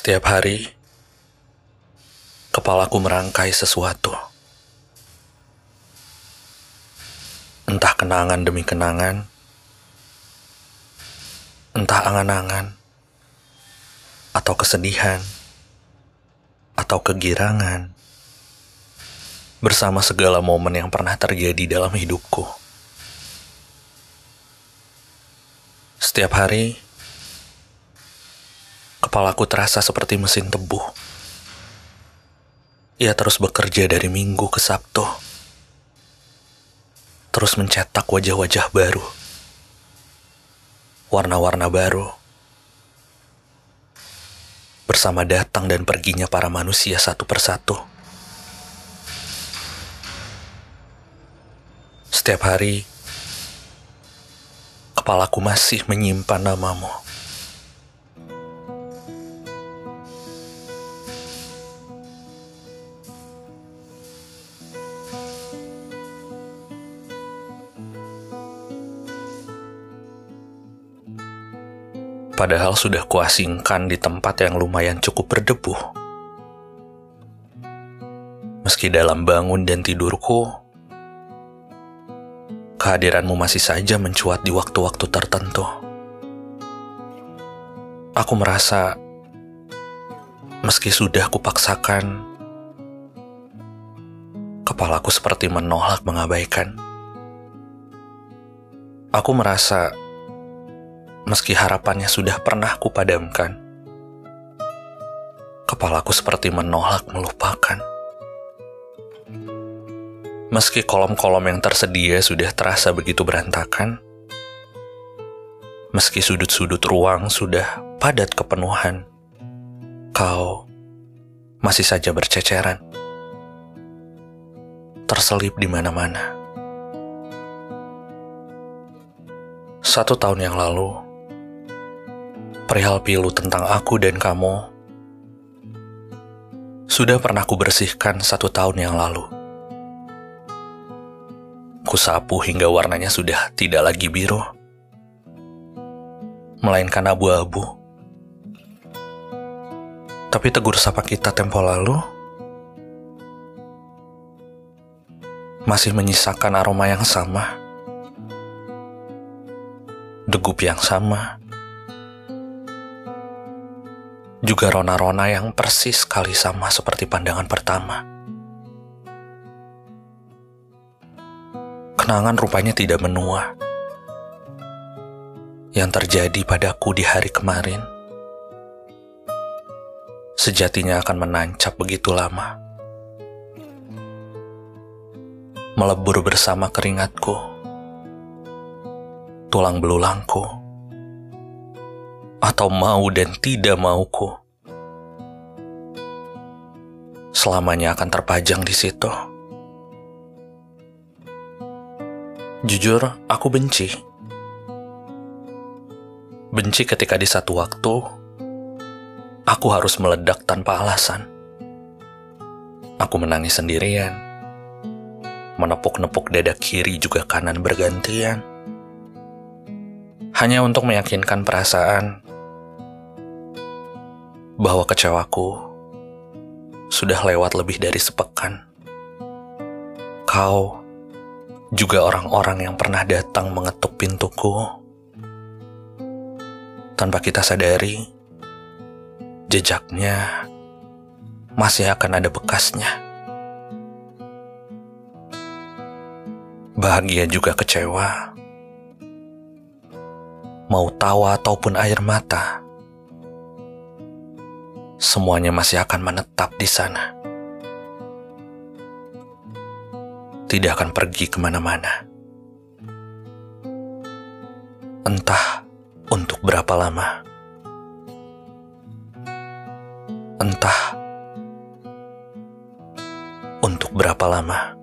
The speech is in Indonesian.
Setiap hari, kepalaku merangkai sesuatu. Entah kenangan demi kenangan, entah angan-angan, atau kesedihan, atau kegirangan, bersama segala momen yang pernah terjadi dalam hidupku. Setiap hari, kepalaku terasa seperti mesin tebu. Ia terus bekerja dari minggu ke Sabtu, terus mencetak wajah-wajah baru, warna-warna baru, bersama datang dan perginya para manusia satu persatu. Setiap hari, kepalaku masih menyimpan namamu. Padahal sudah kuasingkan di tempat yang lumayan cukup berdebu. Meski dalam bangun dan tidurku, kehadiranmu masih saja mencuat di waktu-waktu tertentu. Aku merasa, meski sudah kupaksakan, kepalaku seperti menolak mengabaikan. Aku merasa, meski harapannya sudah pernah kupadamkan, kepalaku seperti menolak melupakan. Meski kolom-kolom yang tersedia sudah terasa begitu berantakan, meski sudut-sudut ruang sudah padat kepenuhan, kau masih saja berceceran, terselip di mana-mana. Satu tahun yang lalu, perihal pilu tentang aku dan kamu sudah pernah kubersihkan satu tahun yang lalu. Kusapu hingga warnanya sudah tidak lagi biru, melainkan abu-abu. Tapi tegur sapa kita tempo lalu masih menyisakan aroma yang sama, degup yang sama, juga rona-rona yang persis sekali sama seperti pandangan pertama. kenangan rupanya tidak menua. Yang terjadi padaku di hari kemarin, sejatinya akan menancap begitu lama. Melebur bersama keringatku, tulang belulangku, atau mau dan tidak mauku. Selamanya akan terpajang di situ. Jujur, aku benci. Benci ketika di satu waktu aku harus meledak tanpa alasan. Aku menangis sendirian, menepuk-nepuk dada kiri juga kanan bergantian, hanya untuk meyakinkan perasaan bahwa kecewaku sudah lewat lebih dari sepekan. Kau juga orang-orang yang pernah datang mengetuk pintuku. Tanpa kita sadari, jejaknya masih akan ada bekasnya. Bahagia juga kecewa. Mau tawa ataupun air mata, semuanya masih akan menetap di sana. tidak akan pergi ke mana-mana. Entah untuk berapa lama. Entah untuk berapa lama.